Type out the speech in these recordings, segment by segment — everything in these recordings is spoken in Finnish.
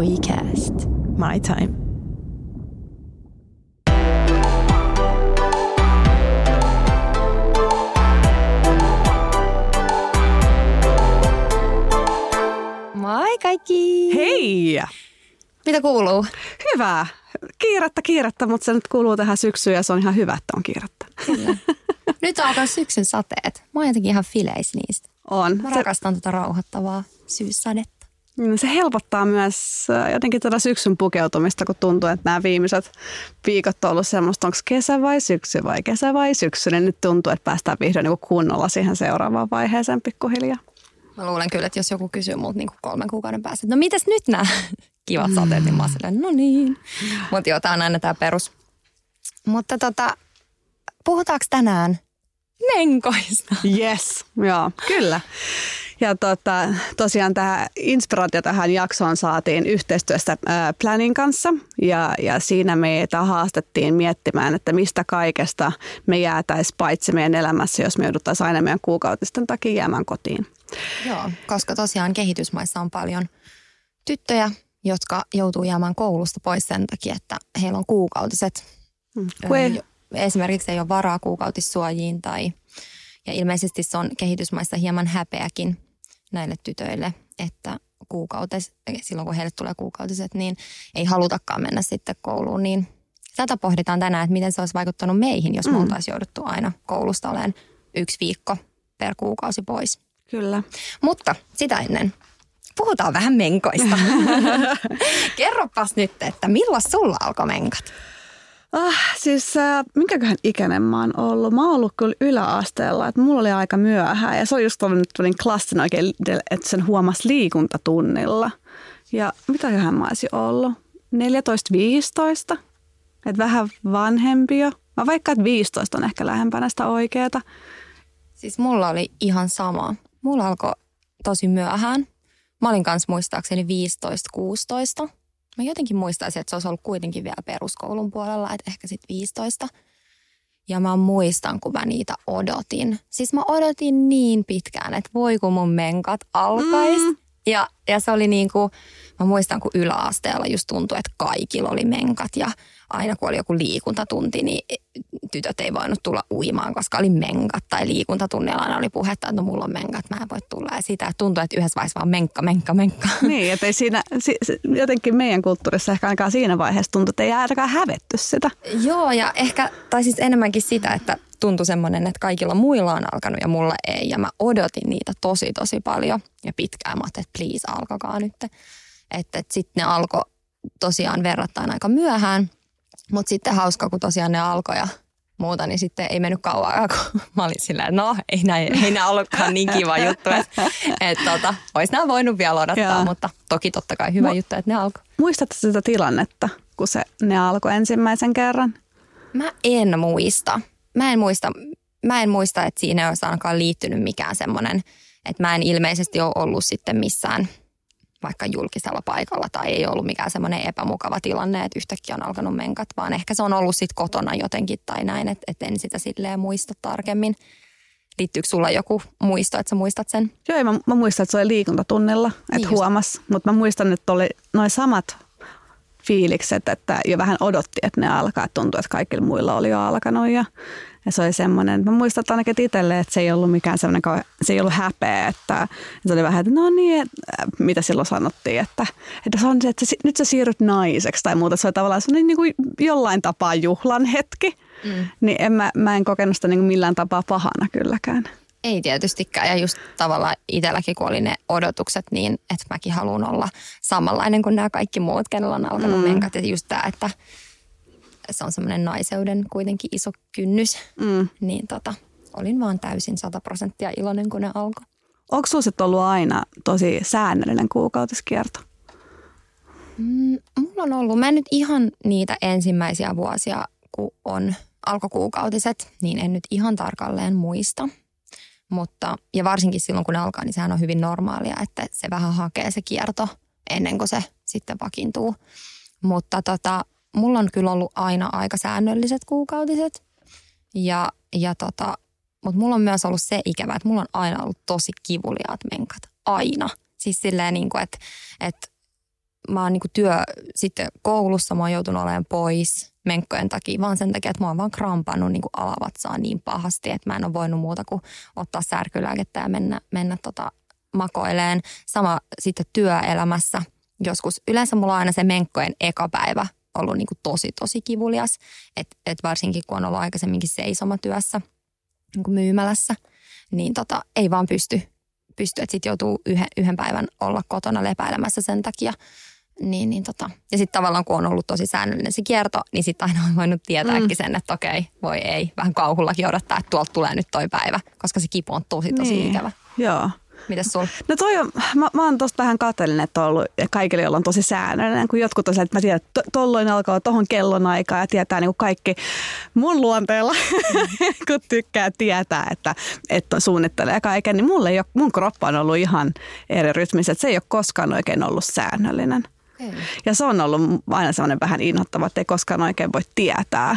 WeCast. My time. Moi kaikki! Hei! Mitä kuuluu? Hyvä. Kiirettä, kiirettä, mutta se nyt kuuluu tähän syksyyn ja se on ihan hyvä, että on kiirettä. Kyllä. Nyt alkaa syksyn sateet. Mä oon jotenkin ihan fileis niistä. On. Mä Se, rakastan tota rauhoittavaa syyssadetta. Mm, se helpottaa myös äh, jotenkin tätä syksyn pukeutumista, kun tuntuu, että nämä viimeiset viikot on ollut semmoista, onko kesä vai syksy vai kesä vai syksy, niin nyt tuntuu, että päästään vihdoin niin kunnolla siihen seuraavaan vaiheeseen pikkuhiljaa. Mä luulen kyllä, että jos joku kysyy multa niin kolmen kuukauden päästä, että no mitäs nyt nämä kivat sateet, niin mä oon silleen, no niin. Mutta joo, tää on aina tää perus. Mutta tota, puhutaanko tänään menkoista? Yes, joo, kyllä. Ja tota, tosiaan tämä inspiraatio tähän jaksoon saatiin yhteistyössä ää, Planin kanssa ja, ja siinä meitä haastettiin miettimään, että mistä kaikesta me jäätäisiin paitsi meidän elämässä, jos me jouduttaisiin aina meidän kuukautisten takia jäämään kotiin. Joo, koska tosiaan kehitysmaissa on paljon tyttöjä, jotka joutuu jäämään koulusta pois sen takia, että heillä on kuukautiset. Ö, Esimerkiksi ei ole varaa kuukautissuojiin tai, ja ilmeisesti se on kehitysmaissa hieman häpeäkin näille tytöille, että kuukautis, silloin kun heille tulee kuukautiset, niin ei halutakaan mennä sitten kouluun. Niin tätä pohditaan tänään, että miten se olisi vaikuttanut meihin, jos me Mm. oltaisiin jouduttu aina koulusta olemaan yksi viikko per kuukausi pois. Kyllä. Mutta sitä ennen puhutaan vähän menkoista. Kerropas nyt, että milloin sulla alkoi menkat? Ah, siis äh, minkäköhän ikäinen mä oon ollut? Mä oon ollut kyllä yläasteella, että mulla oli aika myöhään ja se on just tämmöinen klassinen oikein, että sen huomasi liikuntatunnilla. Ja mitäköhän mä olisin ollut? 14-15? Että vähän vanhempi jo. Mä vaikka, että 15 on ehkä lähempänä sitä oikeeta. Siis mulla oli ihan sama. Mulla alkoi tosi myöhään. Mä olin kanssa muistaakseni 15-16. Mä jotenkin muistaisin, että se olisi ollut kuitenkin vielä peruskoulun puolella, että ehkä sitten 15. Ja mä muistan, kun mä niitä odotin. Siis mä odotin niin pitkään, että voi kun mun menkat alkais. Mm. Ja, ja se oli niin kuin, mä muistan, kun yläasteella just tuntui, että kaikilla oli menkat. Ja aina kun oli joku liikuntatunti, niin tytöt ei voinut tulla uimaan, koska oli menkat. Tai liikuntatunnilla aina oli puhetta, että no mulla on menkat, mä en voi tulla. Ja sitä tuntui, että yhdessä vaiheessa vaan menkka, menkka, menkka. Niin, että ei siinä, si, si, jotenkin meidän kulttuurissa ehkä ainakaan siinä vaiheessa tuntui, että ei ainakaan hävetty sitä. Joo, ja ehkä, tai siis enemmänkin sitä, että tuntui semmoinen, että kaikilla muilla on alkanut ja mulla ei. Ja mä odotin niitä tosi, tosi paljon ja pitkään. Mä että please alkakaa nyt. Että et sitten ne alkoi tosiaan verrattain aika myöhään. Mutta sitten hauska, kun tosiaan ne alkoi ja muuta, niin sitten ei mennyt kauan, kun mä olin sillä, no ei nämä, ei nämä ollutkaan niin kiva juttu, että et, tota, olisi nämä voinut vielä odottaa, Joo. mutta toki totta kai hyvä Mu- juttu, että ne alkoi. Muistatko sitä tilannetta, kun se, ne alkoi ensimmäisen kerran? Mä en muista. Mä en muista, mä en muista että siinä ei olisi ainakaan liittynyt mikään semmoinen, että mä en ilmeisesti ole ollut sitten missään vaikka julkisella paikalla tai ei ollut mikään semmoinen epämukava tilanne, että yhtäkkiä on alkanut menkat, vaan ehkä se on ollut sitten kotona jotenkin tai näin, että, että en sitä silleen muista tarkemmin. Liittyykö sulla joku muisto, että sä muistat sen? Joo, mä, mä muistan, että se oli liikuntatunnilla, että Niin huomas. Mutta mä muistan, että oli noin samat fiilikset, että jo vähän odotti, että ne alkaa. Että tuntui, että kaikilla muilla oli jo alkanut. Ja, ja se oli semmoinen, mä muistan että ainakin itselle, että se ei ollut mikään semmoinen, se ei ollut häpeä. Että, se oli vähän, että no niin, että, mitä silloin sanottiin, että, että se on se, että nyt sä siirryt naiseksi tai muuta. Se oli tavallaan semmoinen niin kuin jollain tapaa juhlan hetki. Mm. Niin en mä, mä en kokenut sitä niin kuin millään tapaa pahana kylläkään. Ei tietystikään. Ja just tavallaan itselläkin, kun oli ne odotukset, niin että mäkin haluan olla samanlainen kuin nämä kaikki muut, kenellä on alkanut mm. menkat. Ja just tämä, että se on semmoinen naiseuden kuitenkin iso kynnys. Mm. Niin tota, olin vaan täysin 100 prosenttia iloinen, kun ne alkoi. Onko sinulla ollut aina tosi säännöllinen kuukautiskierto? Mm, mulla on ollut, mä en nyt ihan niitä ensimmäisiä vuosia, kun on alkokuukautiset, niin en nyt ihan tarkalleen muista. Mutta, ja varsinkin silloin, kun ne alkaa, niin sehän on hyvin normaalia, että se vähän hakee se kierto ennen kuin se sitten vakiintuu. Mutta tota, mulla on kyllä ollut aina aika säännölliset kuukautiset. Ja, ja tota, mutta mulla on myös ollut se ikävä, että mulla on aina ollut tosi kivuliaat menkat. Aina. Siis silleen niin kuin, että, että mä oon niinku työ sitten koulussa, mä oon joutunut olemaan pois menkkojen takia, vaan sen takia, että mä oon vaan krampannut niinku alavatsaa niin pahasti, että mä en ole voinut muuta kuin ottaa särkylääkettä ja mennä, mennä tota makoileen. Sama sitten työelämässä joskus. Yleensä mulla on aina se menkkojen eka päivä ollut niinku tosi, tosi kivulias. Että et varsinkin kun on ollut aikaisemminkin seisomatyössä niinku myymälässä, niin tota, ei vaan pysty, pysty että sitten joutuu yhden, yhden päivän olla kotona lepäilemässä sen takia. Niin, niin tota. Ja sitten tavallaan kun on ollut tosi säännöllinen se kierto, niin sitten aina on voinut tietääkin mm. sen, että okei, voi ei, vähän kauhullakin odottaa, että tuolta tulee nyt toi päivä, koska se kipu on tosi tosi niin. ikävä. Joo. Mitäs sul? No toi on, mä, mä oon tosta vähän katsellinen, että on ollut kaikille, joilla on tosi säännöllinen, kun jotkut on että mä tiedän, että tolloin alkaa tohon kellon aikaa ja tietää niin kuin kaikki mun luonteella, kun tykkää tietää, että, että suunnittelee kaiken, niin mulle ei ole, mun kroppa on ollut ihan eri rytmissä, että se ei ole koskaan oikein ollut säännöllinen. Okay. Ja se on ollut aina sellainen vähän inhottava, että ei koskaan oikein voi tietää.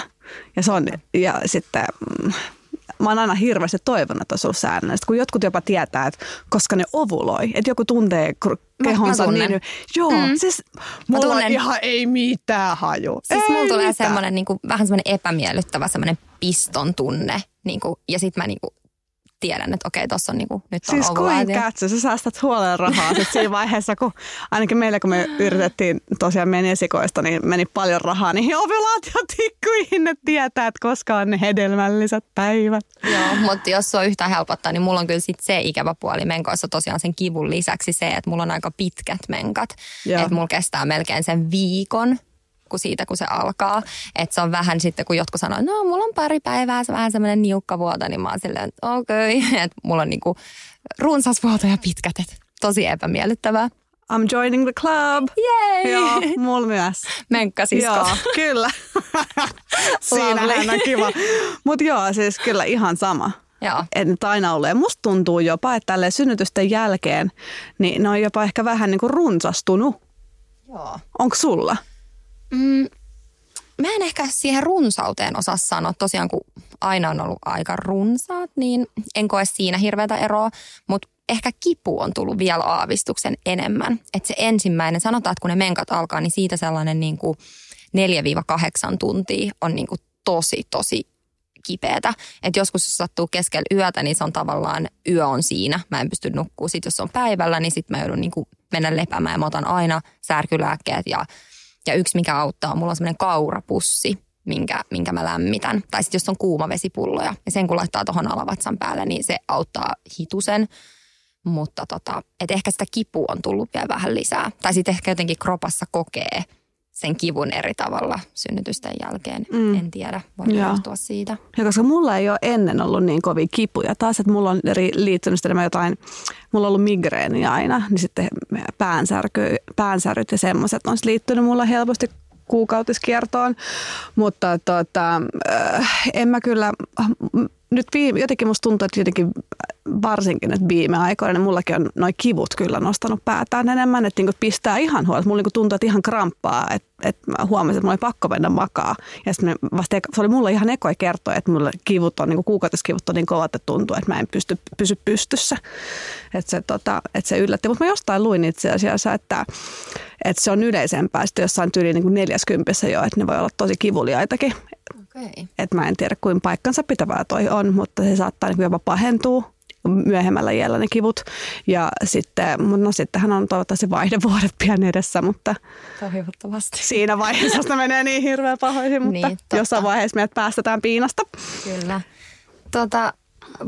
Ja, se on, ja sitten mm, mä oon aina hirveästi toivonut, että olisi ollut säännöllistä, kun jotkut jopa tietää, että koska ne ovuloi, että joku tuntee kehonsa niin, joo, mm. siis mulla on ihan ei mitään haju. Siis ei mulla tulee semmoinen niin kuin, vähän semmoinen epämiellyttävä semmoinen piston tunne, niin kuin, ja sitten mä niin kuin, tiedän, että okei, tuossa on niinku, nyt on Siis kuin kätsy, sä säästät huolen rahaa sit siinä vaiheessa, kun ainakin meillä, kun me yritettiin tosiaan meidän esikoista, niin meni paljon rahaa niihin ovulaatiotikkuihin, että tietää, että koska on ne hedelmälliset päivät. Joo, mutta jos se on yhtään helpottaa, niin mulla on kyllä sit se ikävä puoli menkoissa tosiaan sen kivun lisäksi se, että mulla on aika pitkät menkat. Että mulla kestää melkein sen viikon kuin siitä, kun se alkaa. Että se on vähän sitten, kun jotkut sanoo, no mulla on pari päivää, se vähän semmoinen niukka vuoto, niin mä oon silleen, että okei, okay. että mulla on niinku runsas vuoto ja pitkät, että tosi epämiellyttävää. I'm joining the club. Yay! Joo, mulla myös. Menkkasisko. Joo, kyllä. Siinähän on kiva. Mutta joo, siis kyllä ihan sama. Joo. Et nyt aina ollut. Ja musta tuntuu jopa, että tälle synnytysten jälkeen, niin ne on jopa ehkä vähän niin kuin runsastunut. Joo. Onko sulla? Mm, mä en ehkä siihen runsauteen osaa sanoa. Tosiaan kun aina on ollut aika runsaat, niin en koe siinä hirveätä eroa. Mutta ehkä kipu on tullut vielä aavistuksen enemmän. Että se ensimmäinen, sanotaan, että kun ne menkat alkaa, niin siitä sellainen niin kuin 4-8 tuntia on niin kuin tosi, tosi kipeätä. Että joskus jos sattuu keskellä yötä, niin se on tavallaan yö on siinä. Mä en pysty nukkuu. Sitten jos on päivällä, niin sitten mä joudun niin kuin mennä lepäämään. Mä otan aina särkylääkkeet ja ja yksi, mikä auttaa, mulla on semmoinen kaurapussi, minkä, minkä mä lämmitän. Tai sitten jos on kuuma vesipulloja ja sen kun laittaa tuohon alavatsan päälle, niin se auttaa hitusen. Mutta tota, et ehkä sitä kipua on tullut vielä vähän lisää. Tai sitten ehkä jotenkin kropassa kokee sen kivun eri tavalla synnytysten jälkeen. Mm. En tiedä, voi johtua siitä. Ja koska mulla ei ole ennen ollut niin kovin kipuja. Taas, että mulla on eri, liittynyt sitten jotain, mulla on ollut migreeni aina, niin sitten päänsärky, päänsäryt ja semmoiset on liittynyt mulla helposti kuukautiskiertoon. Mutta tota, äh, en mä kyllä, nyt viime, jotenkin musta tuntuu, että jotenkin varsinkin nyt viime aikoina, niin mullakin on noin kivut kyllä nostanut päätään enemmän, että niinku pistää ihan huolta. Mulla niinku tuntuu, että ihan kramppaa, että, että mä huomasin, että mulla oli pakko mennä makaa. Ja sitten vasta, se oli mulla ihan ekoja kertoa, että mulla kivut on, niinku kuukautiskivut on niin kovat, että tuntuu, että mä en pysty, pysy pystyssä. Että se, tota, että se yllätti. Mutta mä jostain luin itse asiassa, että, että se on yleisempää sitten jossain tyyliin niin 40 jo, että ne voi olla tosi kivuliaitakin. Okay. Et mä en tiedä, kuin paikkansa pitävää toi on, mutta se saattaa niin jopa pahentua myöhemmällä iällä ne kivut. Ja sitten, no sittenhän on toivottavasti vaihdevuodet pian edessä, mutta Toivottavasti. siinä vaiheessa sitä menee niin hirveän pahoihin, mutta niin, jossain vaiheessa meidät päästetään piinasta. Kyllä. Tota,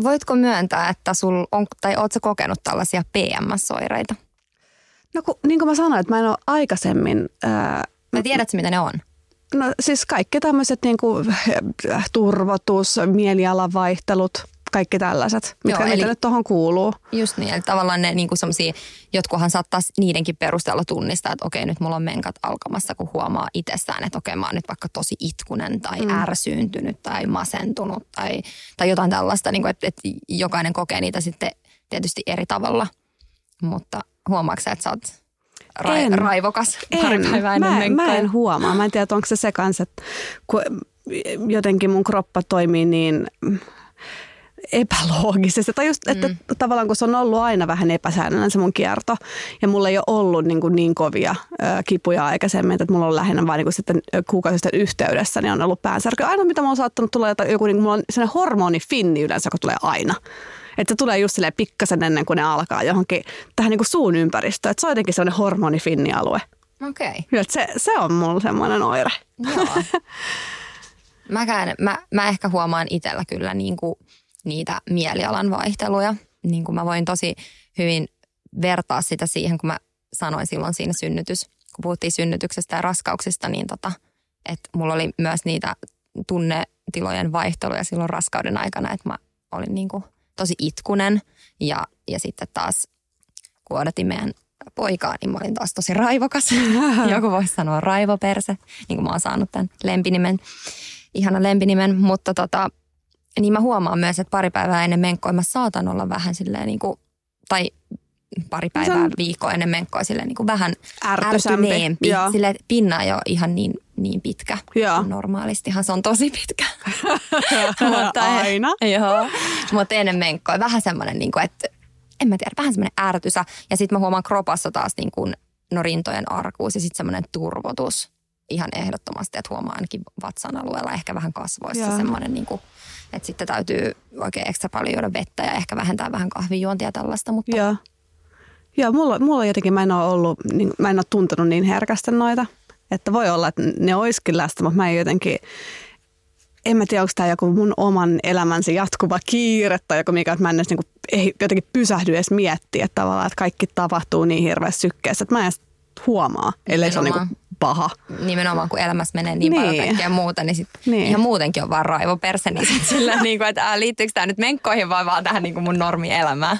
voitko myöntää, että sul on, tai ootko kokenut tällaisia PMS-oireita? No kun, niin kuin mä sanoin, että mä en ole aikaisemmin... Ää, mä tiedätkö, mitä ne on? No siis kaikki tämmöiset niin kuin, turvotus, mielialavaihtelut, kaikki tällaiset, mitkä Joo, eli, nyt tuohon kuuluu. Just niin, eli tavallaan ne niin semmoisia, jotkuhan saattaa niidenkin perusteella tunnistaa, että okei, nyt mulla on menkat alkamassa, kun huomaa itsessään, että okei, mä oon nyt vaikka tosi itkunen tai mm. ärsyyntynyt tai masentunut tai, tai jotain tällaista, niin kuin, että, että jokainen kokee niitä sitten tietysti eri tavalla. Mutta huomaatko että sä oot ra- en, raivokas en, mä, mä en huomaa. Mä en tiedä, onko se se kanssa, että kun jotenkin mun kroppa toimii niin epäloogisesti. Tai just, että mm. tavallaan kun se on ollut aina vähän epäsäännöllinen se mun kierto, ja mulla ei ole ollut niin, kuin niin kovia ö, kipuja aikaisemmin, että mulla on lähinnä vain niin sitten kuukausisten yhteydessä, niin on ollut päänsärky. Aina mitä mulla on saattanut tulla joku, niin kuin, mulla on sellainen hormonifinni yleensä, joka tulee aina. Että se tulee just silleen pikkasen ennen kuin ne alkaa johonkin tähän niin kuin suun ympäristöön. Että se on jotenkin sellainen hormonifinni-alue. Okei. Okay. Se, se on mulla semmoinen oire. Joo. Mäkään, mä, mä ehkä huomaan itsellä kyllä niin kuin niitä mielialan vaihteluja. Niin kuin mä voin tosi hyvin vertaa sitä siihen, kun mä sanoin silloin siinä synnytys, kun puhuttiin synnytyksestä ja raskauksista, niin tota, että mulla oli myös niitä tunnetilojen vaihteluja silloin raskauden aikana, että mä olin niin kuin tosi itkunen ja, ja sitten taas kun odotin meidän poikaa, niin mä olin taas tosi raivokas. Joku voisi sanoa raivoperse, niin kuin mä oon saanut tämän lempinimen, ihana lempinimen. Mutta tota, niin mä huomaan myös, että pari päivää ennen menkkoa mä saatan olla vähän silleen niin kuin, tai pari päivää on... viikkoa ennen menkkoa silleen niin kuin vähän ärtyneempi. Silleen, että pinna ei ole ihan niin, niin pitkä. Joo. Normaalistihan se on tosi pitkä. mutta, Aina. joo, mutta ennen menkkoa vähän semmoinen, niin kuin, että en mä tiedä, vähän semmoinen ärtysä. Ja sitten mä huomaan kropassa taas niin kuin, no rintojen arkuus ja sitten semmoinen turvotus ihan ehdottomasti, että huomaa ainakin vatsan alueella, ehkä vähän kasvoissa semmoinen niin kuin, että sitten täytyy oikein ekstra paljon juoda vettä ja ehkä vähentää vähän kahvijuontia tällaista. Mutta... Joo. Joo, mulla, mulla jotenkin, mä en ole ollut, niin, mä en ole tuntenut niin herkästi noita. Että voi olla, että ne olisikin läsnä, mutta mä en jotenkin, en mä tiedä, onko tämä joku mun oman elämänsä jatkuva kiire tai joku mikä, että mä en edes niin kuin, ei jotenkin pysähdy edes miettiä, että tavallaan, että kaikki tapahtuu niin hirveässä sykkeessä, että mä en edes huomaa, ellei se ole niin paha. Nimenomaan, kun elämässä menee niin, niin. paljon kaikkea muuta, niin, sit niin ihan muutenkin on vaan raivo perse, niin sit sillä niin kuin, että ää, liittyykö tämä nyt menkkoihin vai vaan tähän niin kuin mun normielämään.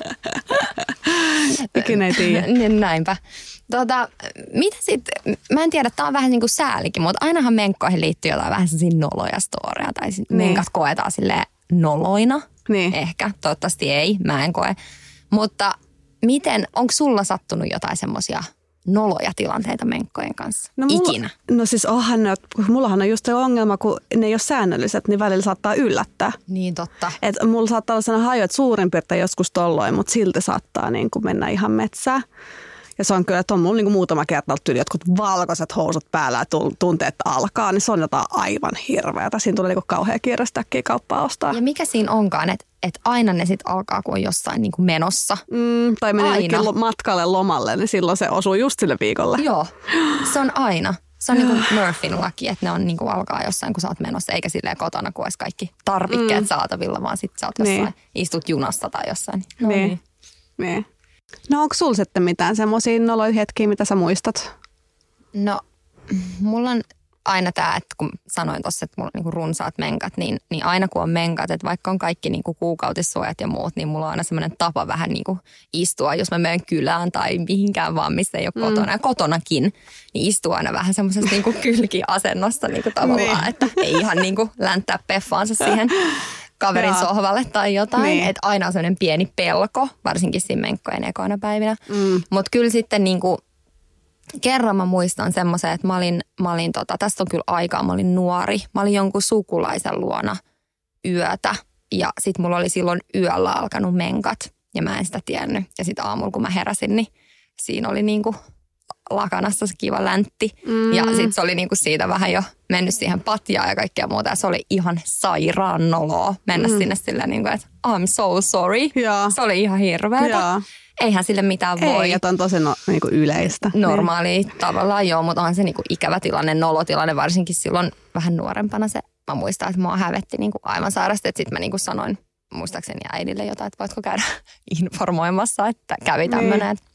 Ikinä ei tiedä. Niin, näinpä. Tota, mitä sitten, mä en tiedä, tämä on vähän niin kuin säälikin, mutta ainahan menkkoihin liittyy jotain vähän sellaisia noloja storia, tai niin. menkat koetaan sille noloina. Niin. Ehkä, toivottavasti ei, mä en koe. Mutta miten, onko sulla sattunut jotain semmoisia noloja tilanteita menkkojen kanssa no mulla, ikinä? No siis onhan ne, mullahan on just se ongelma, kun ne ei ole säännölliset, niin välillä saattaa yllättää. Niin totta. Et mulla saattaa olla sellainen haju, että suurin piirtein joskus tolloin, mutta silti saattaa niin kuin mennä ihan metsään. Ja se on kyllä, että on mulla niin muutama kerta ollut yli jotkut valkoiset housut päällä ja tunteet alkaa, niin se on jotain aivan hirveätä. Siinä tulee niin kauhean kiire kauppaa ostaa. Ja mikä siinä onkaan, että että aina ne sitten alkaa, kun on jossain niin kuin menossa. Mm, tai menee matkalle lomalle, niin silloin se osuu just sille viikolle. Joo, se on aina. Se on niin kuin Murphyn laki, että ne on niin kuin alkaa jossain, kun sä oot menossa, eikä silleen kotona, kun olisi kaikki tarvikkeet mm. saatavilla, vaan sitten sä oot jossain, niin. istut junassa tai jossain. No niin. niin. niin. No onko sulla sitten mitään semmoisia noloja hetkiä, mitä sä muistat? No, mulla on aina tämä, että kun sanoin tuossa, että mulla on niinku runsaat menkat, niin, niin aina kun on menkat, että vaikka on kaikki niinku kuukautissuojat ja muut, niin mulla on aina semmoinen tapa vähän niinku istua, jos mä menen kylään tai mihinkään vaan, missä ei ole mm. kotona. Ja kotonakin, niin istuu aina vähän semmoisessa niinku kylkiasennossa niinku tavallaan, niin. että ei ihan niinku länttää peffaansa siihen kaverin Jaa. sohvalle tai jotain. Niin. Että aina on semmoinen pieni pelko, varsinkin siinä menkkojen ekoina päivinä. Mm. Mutta kyllä sitten niinku, kerran mä muistan semmoisen, että mä olin, mä olin tota, tästä on kyllä aikaa, mä olin nuori. Mä olin jonkun sukulaisen luona yötä ja sit mulla oli silloin yöllä alkanut menkat ja mä en sitä tiennyt. Ja sitten aamulla kun mä heräsin, niin siinä oli niinku lakanassa se kiva läntti. Mm. Ja sitten se oli niinku siitä vähän jo mennyt siihen patjaan ja kaikkea muuta. Ja se oli ihan sairaan noloa mennä mm. sinne silleen, niinku, että I'm so sorry. Ja. Se oli ihan hirveätä. Eihän sille mitään voi. Ei, että on tosi no, niinku yleistä. Normaali niin. tavallaan joo, mutta on se niinku ikävä tilanne, nolotilanne, varsinkin silloin vähän nuorempana se. Mä muistan, että mua hävetti niinku aivan sairasti, että sitten mä niinku sanoin muistaakseni äidille jotain, että voitko käydä informoimassa, että kävi tämmöinen. Niin.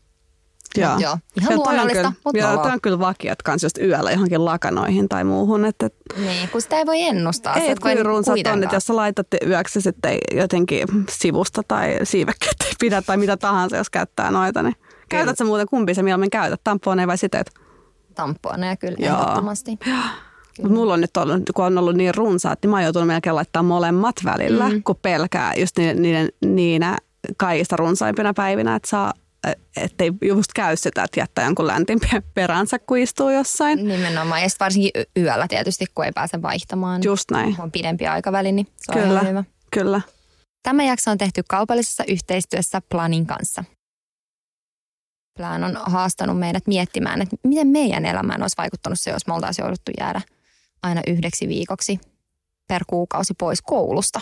Joo. joo. Ihan ja luonnollista, mutta ja Tämä on kyllä vakiat kanssa just yöllä johonkin lakanoihin tai muuhun. Että, niin, kun sitä ei voi ennustaa. Ei, että kyllä runsaat on, että jos sä laitatte yöksi sitten jotenkin sivusta tai siivekkeet ei pidä tai mitä tahansa, jos käyttää noita, niin kyllä. käytät sä muuten kumpi sä mieluummin käytät, tamponeja vai siteet? Tamponeja kyllä Joo. ehdottomasti. Mutta mulla on nyt ollut, kun on ollut niin runsaat, niin mä oon joutunut melkein laittaa molemmat välillä, mm. kun pelkää just niiden, niiden, niinä kaikista runsaimpina päivinä, että saa ettei just käy sitä, että jättää jonkun läntin peränsä, kun istuu jossain. Nimenomaan. Ja sitten varsinkin yöllä tietysti, kun ei pääse vaihtamaan. Just näin. On pidempi aikaväli, niin se kyllä, on hyvä. Kyllä. Tämä jakso on tehty kaupallisessa yhteistyössä Planin kanssa. Plan on haastanut meidät miettimään, että miten meidän elämään olisi vaikuttanut se, jos me oltaisiin jouduttu jäädä aina yhdeksi viikoksi per kuukausi pois koulusta.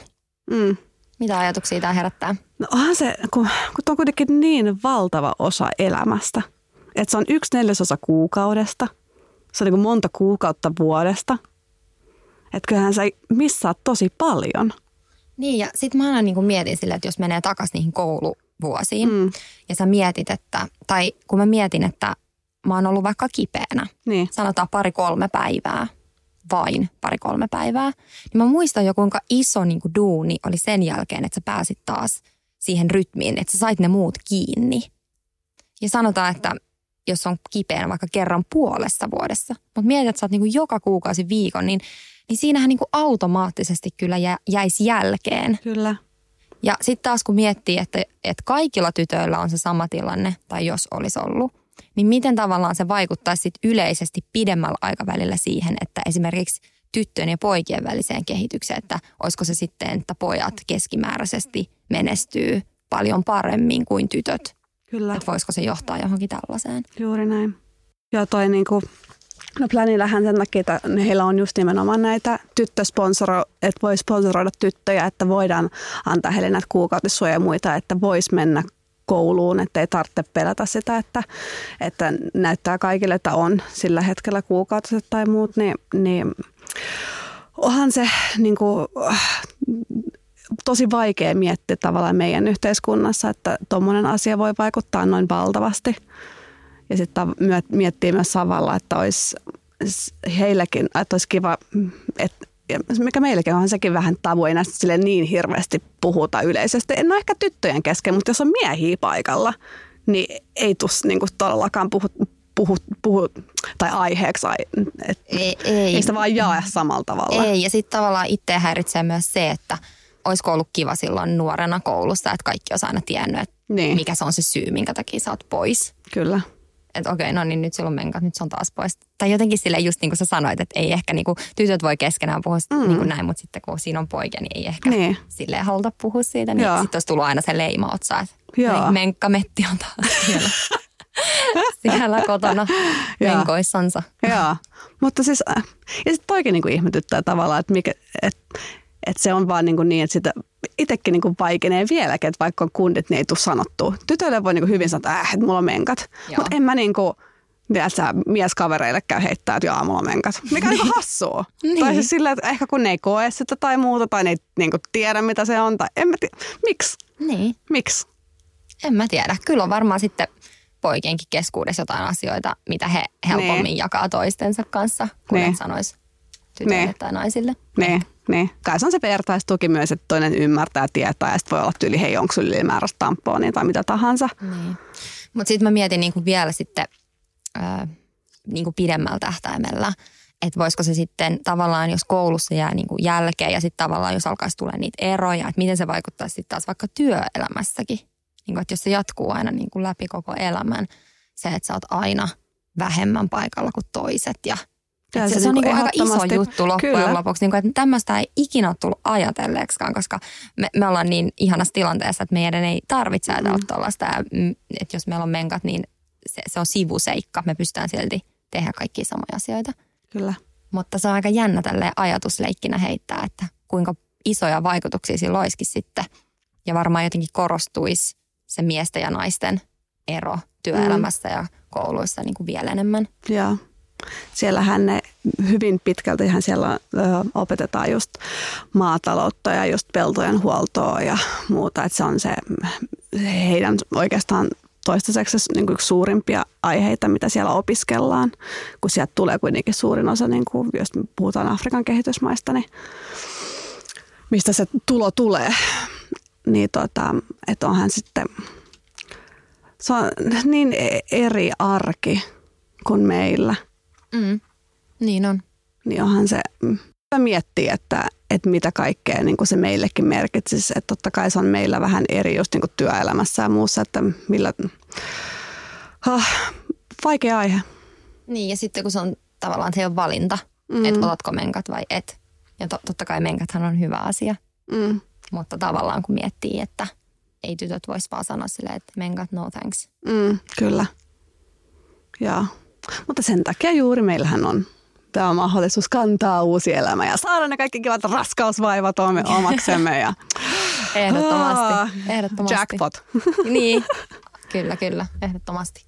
Mm. Mitä ajatuksia tämä herättää? No onhan se, kun, kun on kuitenkin niin valtava osa elämästä. Että se on yksi neljäsosa kuukaudesta. Se on niin kuin monta kuukautta vuodesta. Että kyllähän sä missaat tosi paljon. Niin ja sitten mä aina niin mietin sille, että jos menee takaisin niihin kouluvuosiin mm. ja sä mietit, että, tai kun mä mietin, että mä oon ollut vaikka kipeänä, Niin. sanotaan pari-kolme päivää, vain pari-kolme päivää, niin mä muistan jo kuinka iso niin kuin duuni oli sen jälkeen, että sä pääsit taas siihen rytmiin, että sä sait ne muut kiinni. Ja sanotaan, että jos on kipeänä vaikka kerran puolessa vuodessa, mutta mietit, että sä oot niin kuin joka kuukausi viikon, niin, niin siinähän niin kuin automaattisesti kyllä jä, jäisi jälkeen. Kyllä. Ja sitten taas kun miettii, että, että kaikilla tytöillä on se sama tilanne, tai jos olisi ollut, niin miten tavallaan se vaikuttaisi sit yleisesti pidemmällä aikavälillä siihen, että esimerkiksi tyttöjen ja poikien väliseen kehitykseen, että olisiko se sitten, että pojat keskimääräisesti menestyy paljon paremmin kuin tytöt. Kyllä. Että voisiko se johtaa johonkin tällaiseen. Juuri näin. Ja toi niinku, no Planillähän sen takia, että heillä on just nimenomaan näitä tyttösponsoro, että voi sponsoroida tyttöjä, että voidaan antaa heille näitä kuukautissuoja ja muita, että vois mennä kouluun, että ei tarvitse pelätä sitä, että, että näyttää kaikille, että on sillä hetkellä kuukautiset tai muut, niin, niin onhan se niin kuin, tosi vaikea miettiä tavallaan meidän yhteiskunnassa, että tuommoinen asia voi vaikuttaa noin valtavasti. Ja sitten miettii myös samalla, että olisi heilläkin, että olisi kiva, että mikä meilläkin onhan sekin vähän tabu, ei näistä sille niin hirveästi puhuta yleisesti. En ole ehkä tyttöjen kesken, mutta jos on miehiä paikalla, niin ei tus niin kuin todellakaan puhu, puhu, puhu, tai aiheeksi. Et, ei, ei. ei sitä vaan jaa samalla tavalla. Ei, ja sitten tavallaan itse häiritsee myös se, että olisiko ollut kiva silloin nuorena koulussa, että kaikki olisi aina tiennyt, että niin. mikä se on se syy, minkä takia sä oot pois. Kyllä että okei, no niin nyt silloin menkat, nyt se on taas pois. Tai jotenkin sille just niin kuin sä sanoit, että ei ehkä niin kuin, tytöt voi keskenään puhua mm. niin kuin näin, mutta sitten kun siinä on poikia, niin ei ehkä niin. silleen haluta puhua siitä. Niin sitten olisi tullut aina se leima otsaa, että Joo. menkka metti on taas siellä. siellä kotona menkoissansa. Joo, mutta siis, äh, ja sitten toikin niin kuin ihmetyttää tavallaan, että mikä, et, että se on vaan niin, kuin niin että sitä itsekin niin vaikenee vieläkin, että vaikka on kundit, niin ei tule sanottua. Tytöille voi niin kuin hyvin sanoa, että äh, että mulla on menkat. Mutta en mä niin kuin, sä mieskavereille käy heittää, että joo, mulla on menkat. Mikä on niin hassua. niin. Tai siis sillä, että ehkä kun ne ei koe sitä tai muuta, tai ne ei niin kuin tiedä, mitä se on, tai en mä tiedä. Miksi? Niin. Miksi? En mä tiedä. Kyllä on varmaan sitten poikienkin keskuudessa jotain asioita, mitä he helpommin niin. jakaa toistensa kanssa, kun niin. sanois tytöille niin. tai naisille. Niin. Niin, kai se on se vertaistuki myös, että toinen ymmärtää, tietää ja sitten voi olla tyyli, hei, onko sulla ylimääräistä tampoonia tai mitä tahansa. Niin. Mutta sitten mä mietin niinku vielä sitten äh, niinku pidemmällä tähtäimellä, että voisiko se sitten tavallaan, jos koulussa jää niinku jälkeen ja sitten tavallaan, jos alkaisi tulla niitä eroja, että miten se vaikuttaa sitten taas vaikka työelämässäkin. Niinku, että jos se jatkuu aina niinku läpi koko elämän, se, että sä oot aina vähemmän paikalla kuin toiset ja – se, se, se on niin aika iso juttu loppujen Kyllä. lopuksi, niin kuin, että tämmöistä ei ikinä ole tullut ajatelleeksikaan, koska me, me ollaan niin ihanassa tilanteessa, että meidän ei tarvitse ajatella mm. tuollaista. Että jos meillä on menkat, niin se, se on sivuseikka. Me pystytään silti tehdä kaikkia samoja asioita. Kyllä. Mutta se on aika jännä tälle ajatusleikkinä heittää, että kuinka isoja vaikutuksia sillä olisikin sitten. Ja varmaan jotenkin korostuisi se miesten ja naisten ero työelämässä mm. ja kouluissa niin kuin vielä enemmän. Joo siellähän ne hyvin pitkälti ihan siellä opetetaan just maataloutta ja just peltojen huoltoa ja muuta. Että se on se heidän oikeastaan toistaiseksi niin kuin suurimpia aiheita, mitä siellä opiskellaan, kun sieltä tulee kuitenkin suurin osa, niin kuin, jos puhutaan Afrikan kehitysmaista, niin mistä se tulo tulee. Niin tota, että onhan sitten, se on niin e-, eri arki kuin meillä – Mm. Niin on. Niin onhan se, mm, miettiä, että, että mitä kaikkea niin kuin se meillekin merkitsisi. Että totta kai se on meillä vähän eri just niin kuin työelämässä ja muussa, että millä, oh, vaikea aihe. Niin ja sitten kun se on tavallaan se on valinta, mm. että otatko menkat vai et. Ja to, totta kai menkathan on hyvä asia. Mm. Mutta tavallaan kun miettii, että ei tytöt vois vaan sanoa silleen, että menkat no thanks. Mm, kyllä. Joo. Mutta sen takia juuri meillähän on tämä mahdollisuus kantaa uusi elämä ja saada ne kaikki kivat raskausvaivat omaksemme. Ja, Ehdottomasti. Ah, ehdottomasti. jackpot. Niin, kyllä, kyllä, ehdottomasti.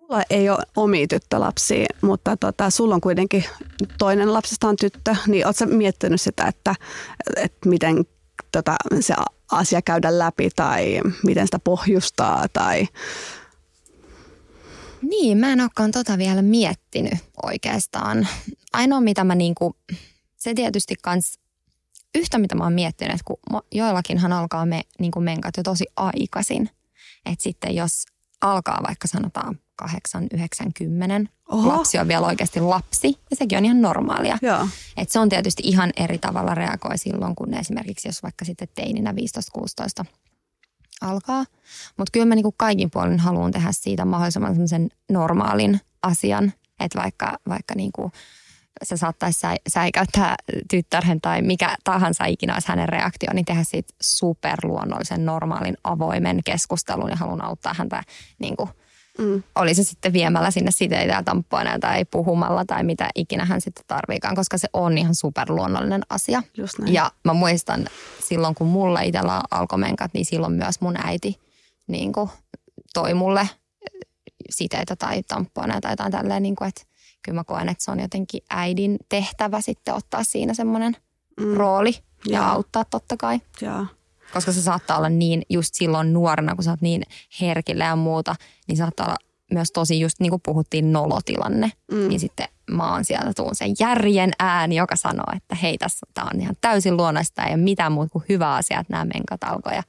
Mulla ei ole omia tyttölapsia, mutta tota, sulla on kuitenkin toinen lapsesta on tyttö, niin ootko miettinyt sitä, että, että miten tota, se asia käydä läpi tai miten sitä pohjustaa tai Niin, mä en olekaan tota vielä miettinyt oikeastaan. Ainoa mitä mä niinku, se tietysti kans, yhtä mitä mä oon miettinyt, että kun joillakinhan alkaa me niinku menkat jo tosi aikaisin. Että sitten jos alkaa vaikka sanotaan 8, 9, 10, Oho. lapsi on vielä oikeasti lapsi ja sekin on ihan normaalia. Joo. Et se on tietysti ihan eri tavalla reagoi silloin, kun esimerkiksi jos vaikka sitten teininä 15-16 alkaa. Mutta kyllä mä niinku kaikin puolin haluan tehdä siitä mahdollisimman semmoisen normaalin asian, että vaikka, vaikka niinku se saattaisi sä, säikäyttää tyttären tai mikä tahansa ikinä olisi hänen reaktio, niin tehdä siitä superluonnollisen, normaalin, avoimen keskustelun ja haluan auttaa häntä niin kuin, Mm. oli se sitten viemällä sinne siteitä ja tamppoina tai puhumalla tai mitä ikinä hän sitten tarviikaan, koska se on ihan superluonnollinen asia. Just näin. Ja mä muistan silloin, kun mulla itsellä alkoi menkat, niin silloin myös mun äiti niin kuin, toi mulle siteitä tai tamppoina tai jotain tälleen, niin kuin, että kyllä mä koen, että se on jotenkin äidin tehtävä sitten ottaa siinä semmoinen mm. rooli ja Joo. auttaa totta kai. Joo. Koska se saattaa olla niin just silloin nuorena, kun sä oot niin herkillä ja muuta, niin saattaa olla myös tosi just niin kuin puhuttiin nolotilanne. Mm. Niin sitten mä oon sieltä tuun sen järjen ääni, joka sanoo, että hei tässä tää on ihan täysin luonnollista ja mitään muuta kuin hyvä asia, että nämä menkat alkoi ja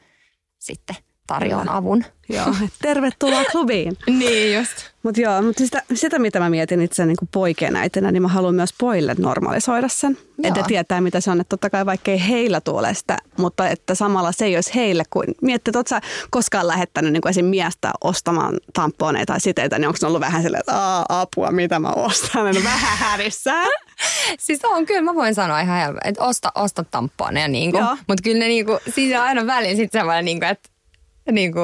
sitten tarjoan avun. Joo. Tervetuloa klubiin. Niin just. Mutta joo, mutta sitä, sitä, mitä mä mietin itse niin kuin poikien äitinä, niin mä haluan myös pojille normalisoida sen. Joo. Että tietää, mitä se on. Että totta kai vaikka ei heillä tule sitä, mutta että samalla se ei olisi heille kuin... Miettii, että ootko sä koskaan lähettänyt niin kuin esim. miestä ostamaan tamponeita tai siteitä, niin onko se ollut vähän silleen, että Aa, apua, mitä mä ostan? En vähän hädissään. Siis on, kyllä mä voin sanoa ihan helppo, että osta, osta tamponeja, niin mutta kyllä ne niinku, siinä on aina väliin sitten semmoinen, niinku, että niinku,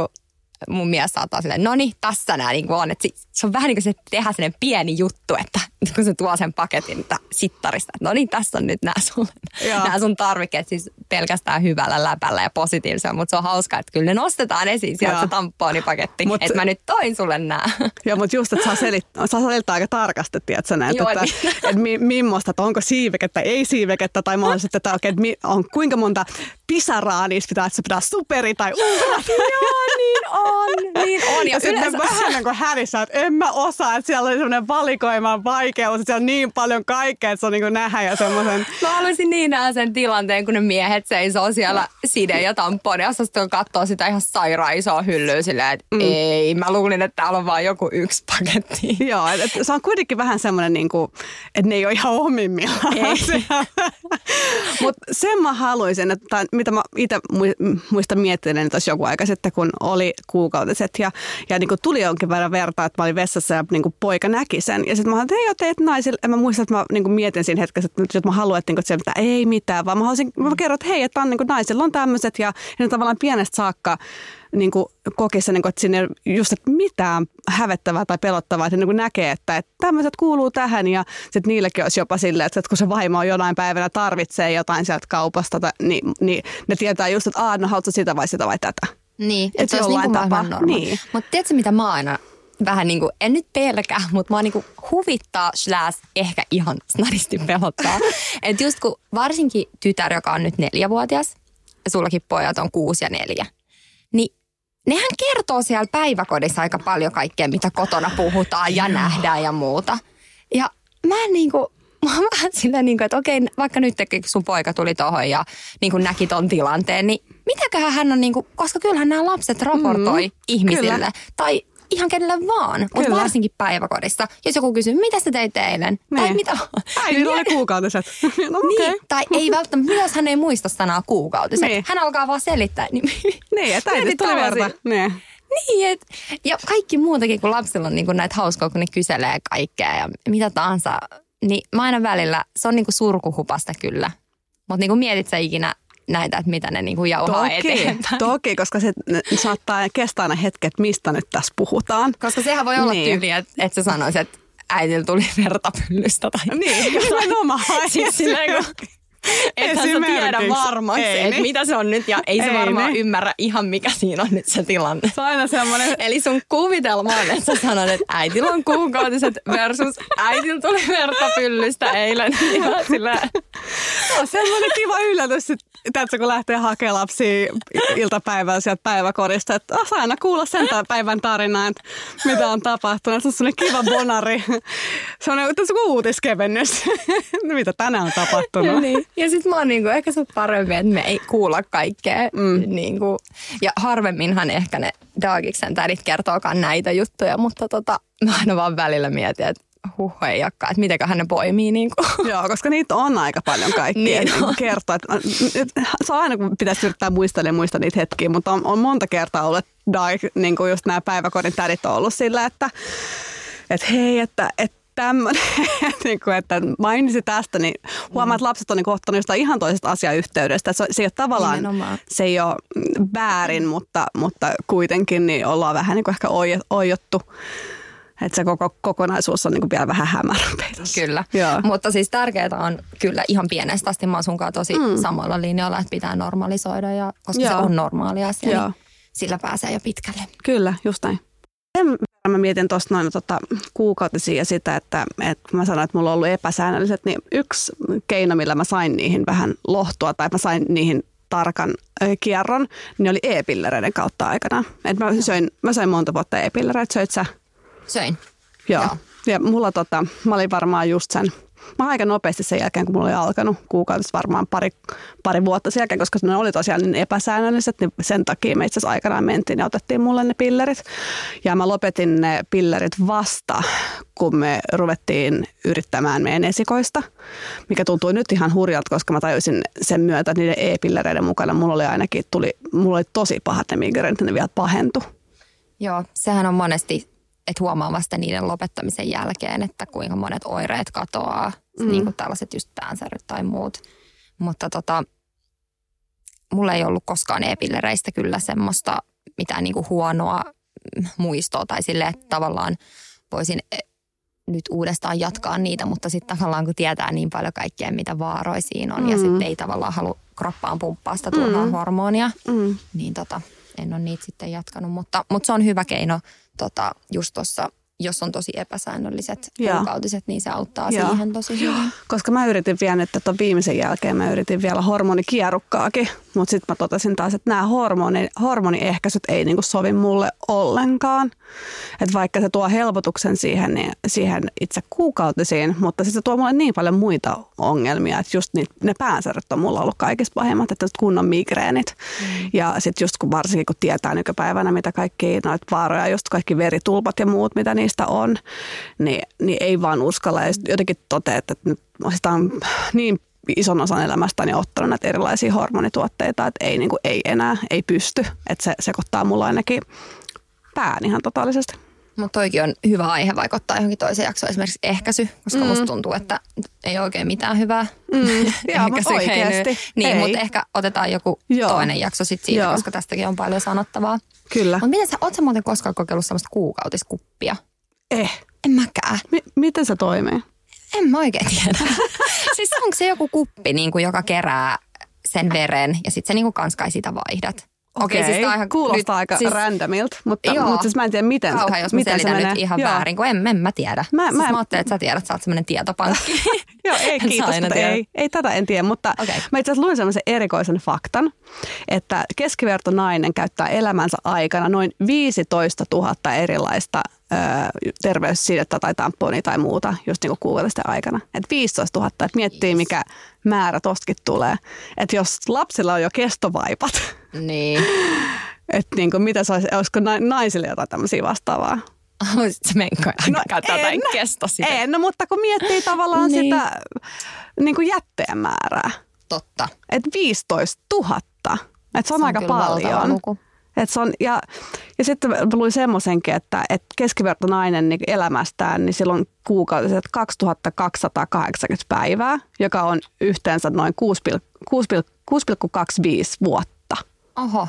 mun mies saattaa silleen, no niin, tässä nämä niinku on. Et si- se on vähän niin kuin se tehdä sellainen pieni juttu, että kun se tuo sen paketin että sittarista, että no niin, tässä on nyt nämä sun, nämä sun tarvikkeet siis pelkästään hyvällä läpällä ja positiivisella, mutta se on hauskaa, että kyllä ne nostetaan esiin sieltä se tamponipaketti, Mut- että mä nyt toin sulle nämä. Joo, mutta just, että saa selittää, saa selittää aika tarkasti, tiedätkö, näin, Joo, että, niin. että mi, millaista, että onko siivekettä, ei siivekettä, tai mahdollisesti, että, oikein, että mi- on kuinka monta pisaraa niistä pitää, että se pitää superi tai uhrata. Joo, niin on, niin on. Ja sitten yleensä... vähän niin kuin härissä, että en mä osaa, että siellä on semmoinen valikoiman vaikeus, että siellä on niin paljon kaikkea, että se on niin kuin nähdä ja semmoisen... Mä haluaisin niin nähdä sen tilanteen, kun ne miehet seisoo siellä side- ja tamponeassa, sitten katsoo sitä ihan sairaan isoa hyllyä silleen, että mm. ei, mä luulin, että täällä on vain joku yksi paketti. Joo, että et se on kuitenkin vähän semmoinen, niin kuin, että ne ei ole ihan omimmillaan. Mutta sen mä haluaisin, että tai mitä mä itse muistan miettineeni tuossa joku aika sitten, kun oli kuukautiset ja, ja niin kuin tuli jonkin verran verta, että mä olin vessassa ja niin kuin poika näki sen. Ja sitten mä ajattelin, että hei, teet naisille. Ja mä muistan, että mä niin kuin mietin siinä hetkessä, että, että mä haluan, että, niin kuin, että se, ei mitään, vaan mä haluaisin, mä kerron, että hei, että on, niin kuin, naisilla on tämmöiset ja, ja ne tavallaan pienestä saakka niin kuin kokissa, niin kuin, että sinne just että mitään hävettävää tai pelottavaa, että niin kuin näkee, että, että tämmöiset kuuluu tähän ja sitten niillekin olisi jopa silleen, että, että kun se vaimo on jonain päivänä tarvitsee jotain sieltä kaupasta, tai, niin, niin ne tietää just, että aah, no haluatko sitä vai sitä vai tätä. Niin, Et että se olisi jollain niin kuin tapaa. Niin. Mutta tiedätkö, mitä mä aina vähän niin kuin, en nyt pelkää, mutta mä niin kuin huvittaa slash ehkä ihan snadisti pelottaa. että just kun varsinkin tytär, joka on nyt neljävuotias, ja sullakin pojat on kuusi ja neljä, niin nehän kertoo siellä päiväkodissa aika paljon kaikkea, mitä kotona puhutaan ja nähdään ja muuta. Ja mä en niin kuin, mä oon vähän silleen, niin kuin, että okei, vaikka nyt kun sun poika tuli tohon ja niin kuin näki ton tilanteen, niin mitäköhän hän on, niin kuin, koska kyllähän nämä lapset raportoi mm, ihmisille. kyllä. Tai ihan kenelle vaan, mutta Kyllä. varsinkin päiväkodissa. Jos joku kysyy, mitä sä teit eilen? Tai Niin. mitä? Äidillä oli kuukautiset. no okei. Niin, tai ei välttämättä, jos hän ei muista sanaa kuukautiset. Niin. Hän alkaa vaan selittää. Niin, Niin, että äiti tuli verta. Niin. Niin, et, ja kaikki muutakin, kun lapsilla on niinku näitä hauskoja, kun ne kyselee kaikkea ja mitä tahansa. Niin mä aina välillä, se on niinku surkuhupasta kyllä. Mutta niinku mietit sä ikinä näitä, että mitä ne niinku jauhaa Toki, eteenpäin. toki, koska se saattaa kestää aina hetket, mistä nyt tässä puhutaan. Koska sehän voi olla Niin. tyyliä, että, että sä sanoisit, että äitillä tuli verta pyllystä tai Niin, nimenomaan. Siis silleen, kun Ethän sä tiedä varmaksi, Ei että niin. mitä se on nyt ja ei se Ei varmaan niin. ymmärrä ihan mikä siinä on nyt se tilanne. Se on aina semmoinen, Eli sun kuvitelma on, että sä sanot, että äitillä on kuukautiset versus äitillä tuli verta pyllystä eilen. Ja sillä, on semmoinen kiva yllätys, että kun lähtee hakemaan lapsia iltapäivällä sieltä päiväkodista, että saa aina kuulla sen päivän tarinaa, että mitä on tapahtunut. Se on semmoinen kiva bonari, tässä kuin uutiskevennys, mitä tänään on tapahtunut. niin. Ja sit mä oon niinku, ehkä se parempi, että me ei kuulla kaikkea. Mm. Niinku. Ja harvemminhan ehkä ne Daagiksen tädit kertookaan näitä juttuja, mutta tota, mä aina vaan välillä mietin, että huh, ei jakka, että mitenköhän ne poimii. Niinku. Joo, koska niitä on aika paljon kaikkia Niin niin on. kertoa. Että se on aina, kun pitäisi yrittää muistella ja muistaa niitä hetkiä, mutta on, on monta kertaa ollut, niin kuin just nämä päiväkodin tädit on ollut sillä, että, että hei, että, että tämmöinen, niin kuin, että mainitsi tästä, niin huomaa, että lapset on niin ottanut jostain ihan toisesta asiayhteydestä. Se, se ei ole tavallaan, Nimenomaan. se ei ole väärin, mutta, mutta kuitenkin niin ollaan vähän niin kuin ehkä oijo- oijottu. Että se koko kokonaisuus on niin kuin vielä vähän tossa. Kyllä, Joo. mutta siis tärkeää on kyllä ihan pienestä asti. Mä oon sunkaan tosi mm. samalla linjalla, että pitää normalisoida, ja, koska Joo. se on normaali asia, Joo. niin sillä pääsee jo pitkälle. Kyllä, just näin. Mä mietin tuosta noin tota, kuukautisia ja sitä, että, että kun mä sanoin, että mulla on ollut epäsäännölliset, niin yksi keino, millä mä sain niihin vähän lohtua tai mä sain niihin tarkan kierron, niin oli e-pillereiden kautta aikana. Et mä, söin, mä söin monta vuotta e-pillereitä, söit sä? Söin. Joo. Joo. Ja mulla tota, mä olin varmaan just sen, mä aika nopeasti sen jälkeen, kun mulla oli alkanut kuukautista varmaan pari, pari vuotta sen jälkeen, koska ne oli tosiaan niin epäsäännölliset, niin sen takia me itse asiassa aikanaan mentiin ja otettiin mulle ne pillerit. Ja mä lopetin ne pillerit vasta, kun me ruvettiin yrittämään meidän esikoista, mikä tuntui nyt ihan hurjalta, koska mä tajusin sen myötä, että niiden e-pillereiden mukana mulla oli ainakin, tuli, mulla oli tosi pahat ne migreenit, ne vielä pahentu. Joo, sehän on monesti, että huomaa vasta niiden lopettamisen jälkeen, että kuinka monet oireet katoaa, mm. niin kuin tällaiset just päänsäryt tai muut. Mutta tota, mulla ei ollut koskaan e-pillereistä kyllä semmoista mitään niin kuin huonoa muistoa tai sille, että tavallaan voisin eh, nyt uudestaan jatkaa niitä, mutta sitten tavallaan kun tietää niin paljon kaikkea, mitä vaaroja siinä on mm. ja sitten ei tavallaan halua kroppaan pumppaa sitä turhaa mm. hormonia, Mm. niin tota, en ole niitä sitten jatkanut. Mutta, mutta se on hyvä keino tota, just tuossa, jos on tosi epäsäännölliset Joo. kuukautiset, niin se auttaa Joo. siihen tosi hyvin. Koska mä yritin vielä nyt, että viimeisen jälkeen mä yritin vielä hormonikierukkaakin, mutta sitten mä totesin taas, että nämä hormoni, hormoniehkäisyt ei niinku sovi mulle ollenkaan. Että vaikka se tuo helpotuksen siihen, niin, siihen itse kuukautisiin, mutta sitten se tuo mulle niin paljon muita ongelmia, että just niitä, ne päänsärjet on mulla ollut kaikista pahimmat, että kunnon migreenit. Mm. Ja sitten just kun varsinkin kun tietää nykypäivänä, mitä kaikki noita vaaroja, just kaikki veritulpat ja muut, mitä niistä on, niin, niin ei vaan uskalla. Ja jotenkin toteaa, että nyt sitä on niin ison osan elämästäni ottanut näitä erilaisia hormonituotteita, että ei, niin kuin, ei enää, ei pysty. Että se sekoittaa mulla ainakin pään ihan totaalisesti. Mutta toikin on hyvä aihe vaikuttaa johonkin toiseen jaksoon, esimerkiksi ehkäisy, koska mm. musta tuntuu, että ei oikein mitään hyvää Mm. Ehkäisykeinoja. oikeasti. Niin, mutta ehkä otetaan joku Joo. toinen jakso sit siitä, Joo. koska tästäkin on paljon sanottavaa. Kyllä. Mutta miten sä, oot sä muuten koskaan kokeillut sellaista kuukautiskuppia? Eh. En mäkään. Mi- miten se toimii? En mä oikein tiedä. siis onko se joku kuppi, niin kuin, joka kerää sen veren ja sitten sä niin kuin kans kai sitä vaihdat? Okei, siis tää on ihan, Kuulostaa nyt- aika siis, randomilta, mutta, Joo. mutta siis mä en tiedä miten, Kauha, jos miten se menee. nyt ihan Joo. väärin, kun en, en mä tiedä. Mä- Mä, siis mä en- mä ajattelin, että sä tiedät, sä oot semmoinen tietopankki. Joo, ei kiitos, mutta tiedä. ei, ei tätä en tiedä, mutta Okei. mä itse asiassa luin sellaisen erikoisen faktan, että keskiverto nainen käyttää elämänsä aikana noin 15 000 erilaista terveyssidettä tai tamponia tai muuta just niin kuukautisten aikana. Et 15 000, että miettii mikä määrä tostakin tulee. Että jos lapsilla on jo kestovaipat, niin. että niin kuin mitä se olisi, olisiko na- naisille jotain tämmöisiä vastaavaa? Haluaisit sä menkoja No käyttää en. jotain kestosidettä? En, no, mutta kun miettii tavallaan Niin. sitä niin kuin jätteen määrää. Totta. että 15 000. Että se on, Se on aika paljon. luku. Et se on, ja, ja sitten mä luin semmoisenkin, että, että keskiverto nainen niin elämästään, niin silloin kuukautiset 2280 päivää, joka on yhteensä noin 6,25 vuotta. Oho,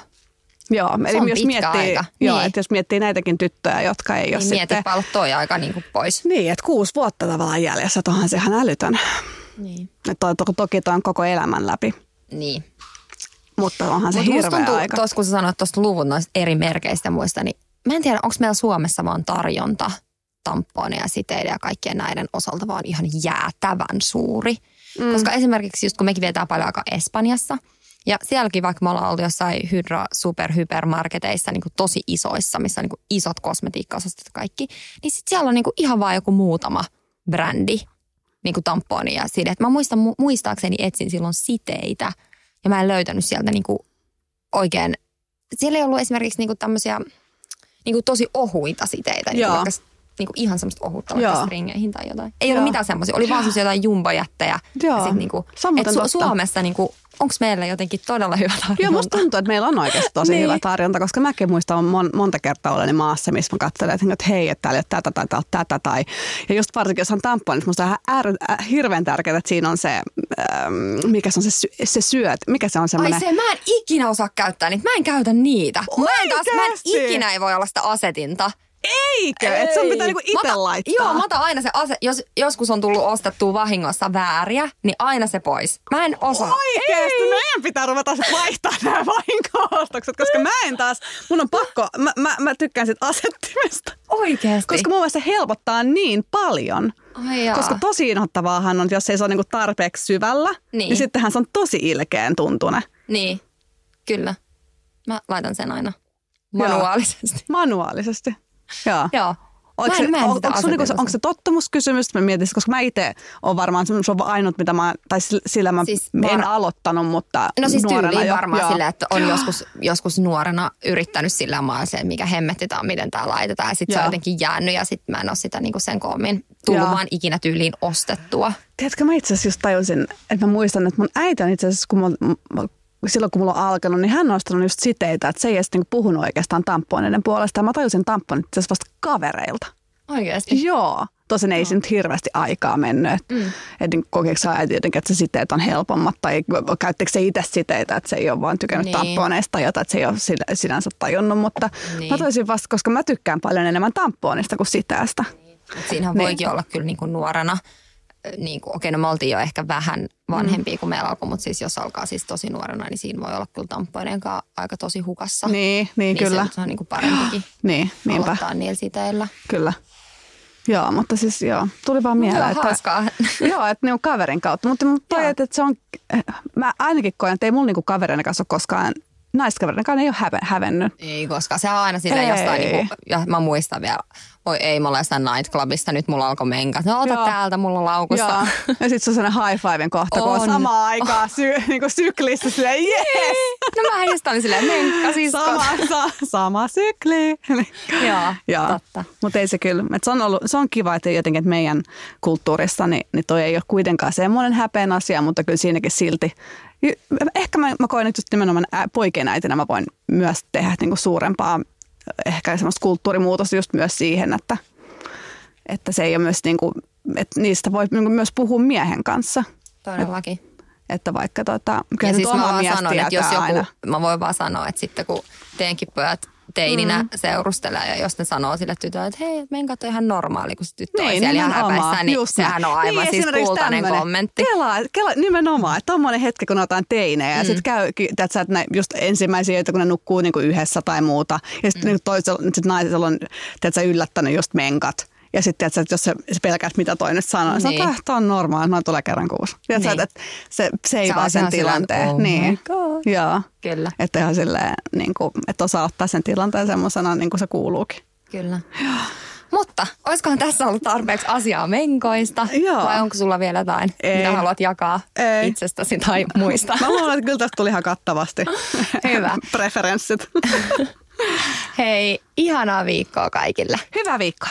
Joo, eli jos pitkä miettii, aika. joo, Niin. että jos miettii näitäkin tyttöjä, jotka ei ole niin sitten... mietipä olla toi aika niin kuin pois. Niin, että kuusi vuotta tavallaan jäljessä, että onhan se ihan älytön. Niin. Että to, toki toi on koko elämän läpi, niin. Mutta onhan se musta hirveä tuntuu, aika. tuossa kun sä sanoit tuosta luvun noista eri merkeistä muista, niin mä en tiedä, onko meillä Suomessa vaan tarjonta tamponeja, siteiden ja kaikkien näiden osalta vaan ihan jäätävän suuri. Mm. Koska esimerkiksi just kun mekin vietään paljon aikaa Espanjassa, ja sielläkin vaikka me ollaan oltu jossain hydro super hypermarketeissa niin kuin tosi isoissa, missä on niin kuin isot kosmetiikkaosastot kaikki, niin sit siellä on niin kuin ihan vaan joku muutama brändi, niin kuin tamponi ja sidet. Mä muistan, mu- muistaakseni etsin silloin siteitä ja mä en löytänyt sieltä niin kuin oikein, siellä ei ollut esimerkiksi niin kuin tämmöisiä niin kuin tosi ohuita siteitä, niin Joo. vaikka niin kuin ihan semmoista ohutta vaikka Joo. stringeihin tai jotain. Ei Joo. ollut mitään semmoisia, oli vaan semmoisia jotain jumbojättejä. Joo. Ja sit niin muuten et Su- totta. Suomessa niin kuin, onko meillä jotenkin todella hyvä tarjonta? Joo, musta tuntuu, että meillä on oikeasti tosi Niin. hyvä tarjonta, koska mäkin muistan mon, monta kertaa oleni maassa, missä mä katselen, että, hei, että täällä ei ole tätä tai täällä tätä. Tai, ja just varsinkin, jos on tamponi, niin musta on ihan äär, äh, hirveän tärkeää, että siinä on se, ähm, mikä se on se, sy, se syöt, mikä se on Ai semmoinen. se, mä en ikinä osaa käyttää niitä. Mä en käytä niitä. Mä en taas, mä en ikinä ei voi olla sitä asetinta. Eikö? Että sun pitää niinku itse laittaa. Joo, mä otan aina se ase, jos joskus on tullut ostettua vahingossa vääriä, niin aina se pois. Mä en osaa. Oikeesti, meidän pitää ruveta sit vaihtaa nämä vahinko-ostokset, koska mä en taas, mun on pakko, mä, mä, mä tykkään sit asettimesta. Oikeesti. Koska mun mielestä se helpottaa niin paljon. Ai jaa. Koska tosi inhottavaahan on, jos ei se ole niinku tarpeeksi syvällä, niin. Niin. sittenhän se on tosi ilkeän tuntune. Niin, kyllä. Mä laitan sen aina manuaalisesti. Manuaalisesti. Joo. Joo. Onko Mä se, mä on, onko, se, niinku, se- onko se tottumuskysymys? Mä mietin, koska mä itse on varmaan, se on ainut, mitä mä, tai sillä- sillä mä Siis siis en var- aloittanut, mutta No siis nuorena tyyliin jo. varmaan Joo. silleen, että on joskus, joskus nuorena yrittänyt sillä maalla se, mikä hemmetti tämä on, miten tämä laitetaan. Ja sitten se on jotenkin jäänyt ja sitten mä en ole sitä niinku sen koommin tullut Joo. vaan ikinä tyyliin ostettua. Tiedätkö, mä itse asiassa just tajusin, että mä muistan, että mun äiti on itse asiassa, kun mulla, m- silloin kun mulla on alkanut, niin hän on ostanut just siteitä, että se ei edes niinku puhunut oikeastaan tamponeiden puolesta. Ja mä tajusin tamponit itse vasta kavereilta. Oikeasti. Joo. Tosin ei siinä nyt hirveästi aikaa mennyt. Mm. et, niin kokeeko äiti jotenkin, että se siteet on helpommat tai käyttekö se itse siteitä, että se ei ole vaan tykännyt Niin. niin. tamponeista tai jotain, että se ei ole sin- sinänsä tajunnut. Mutta Niin. niin. mä toisin vasta, koska mä tykkään paljon enemmän tamponista kuin siteestä. Mut siinähän Niin. voikin olla kyllä niinku nuorena, niin kuin, okei, no me oltiin jo ehkä vähän vanhempia kuin meillä alkoi, mutta siis jos alkaa siis tosi nuorena, niin siinä voi olla kyllä tampoinen kanssa aika tosi hukassa. Niin, niin, kyllä. Se, se on niinku parempikin Niin, niinpä, aloittaa niillä siteillä. kyllä. Joo, mutta siis joo, tuli vaan mieleen, Hyvä, että, hauskaa. joo, että niinku kaverin kautta. Mutta, mutta toi, Joo. että, että se on, mä ainakin koen, että ei mulla niinku kavereiden kanssa ole koskaan, naiskavereiden kanssa ei ole häve, hävennyt. Ei, koska se on aina sille Ei. jostain, niinku, ja mä muistan vielä, voi ei, mä olen jostain nightclubista, nyt mulla alkoi menkat. No ota Joo. täältä, mulla on laukussa. Joo. Ja sitten se on sellainen high fiven kohta, kun on On. samaan aikaan sy, niinku syklissä silleen, yes! No mä just olin silleen, menkka siis. Sama, sa, sama sykli. Joo, Joo. totta. Mutta ei se kyllä, et se, on ollut, se on kiva, että jotenkin että meidän kulttuurissa niin, niin toi ei ole kuitenkaan semmoinen häpeän asia, mutta kyllä siinäkin silti. Ehkä mä, mä koen, että just nimenomaan poikien äitinä mä voin myös tehdä niinku suurempaa ehkä semmoista kulttuurimuutosta just myös siihen, että, että se ei ole myös niinku, että niistä voi niinku myös puhua miehen kanssa. Todellakin. Että vaikka tota, kyllä Ja siis mä vaan sanon, että jos joku, aina. mä voin vaan sanoa, että sitten kun teidänkin pojat teininä mm. seurustelee ja jos ne sanoo sille tytölle, että hei, meidän katso ihan normaali, kun se tyttö Niin, on siellä ihan häpäissään, niin Just sehän on aivan Niin, siis kultainen tämmönen. kommentti. Kela, kela, nimenomaan, että tommonen hetki, kun otetaan teinejä ja mm. sitten käy, että sä, että just ensimmäisiä, joita kun ne nukkuu niinku yhdessä tai muuta. Ja sitten mm. niinku toisella, sit naisella on tiedätkö, yllättänyt just menkat. Ja sitten, että jos se, pelkäät, mitä toi nyt sanoo, niin. Niin. se on, että on normaali, noin tulee kerran kuussa. Ja Niin. niin. että se, se ei Se vaan on sen tilanteen. oh niin. Joo. Kyllä, Että ihan silleen, niin kuin, että osaa ottaa sen tilanteen semmoisena, niin kuin se kuuluukin. kyllä. Mutta olisikohan tässä ollut tarpeeksi asiaa menkoista? Joo. Vai onko sulla vielä jotain, Ei. mitä haluat jakaa Ei. itsestäsi tai muista? Mä luulen, että kyllä tästä tuli ihan kattavasti. Hyvä. Preferenssit. Hei, ihanaa viikkoa kaikille. Hyvää viikkoa.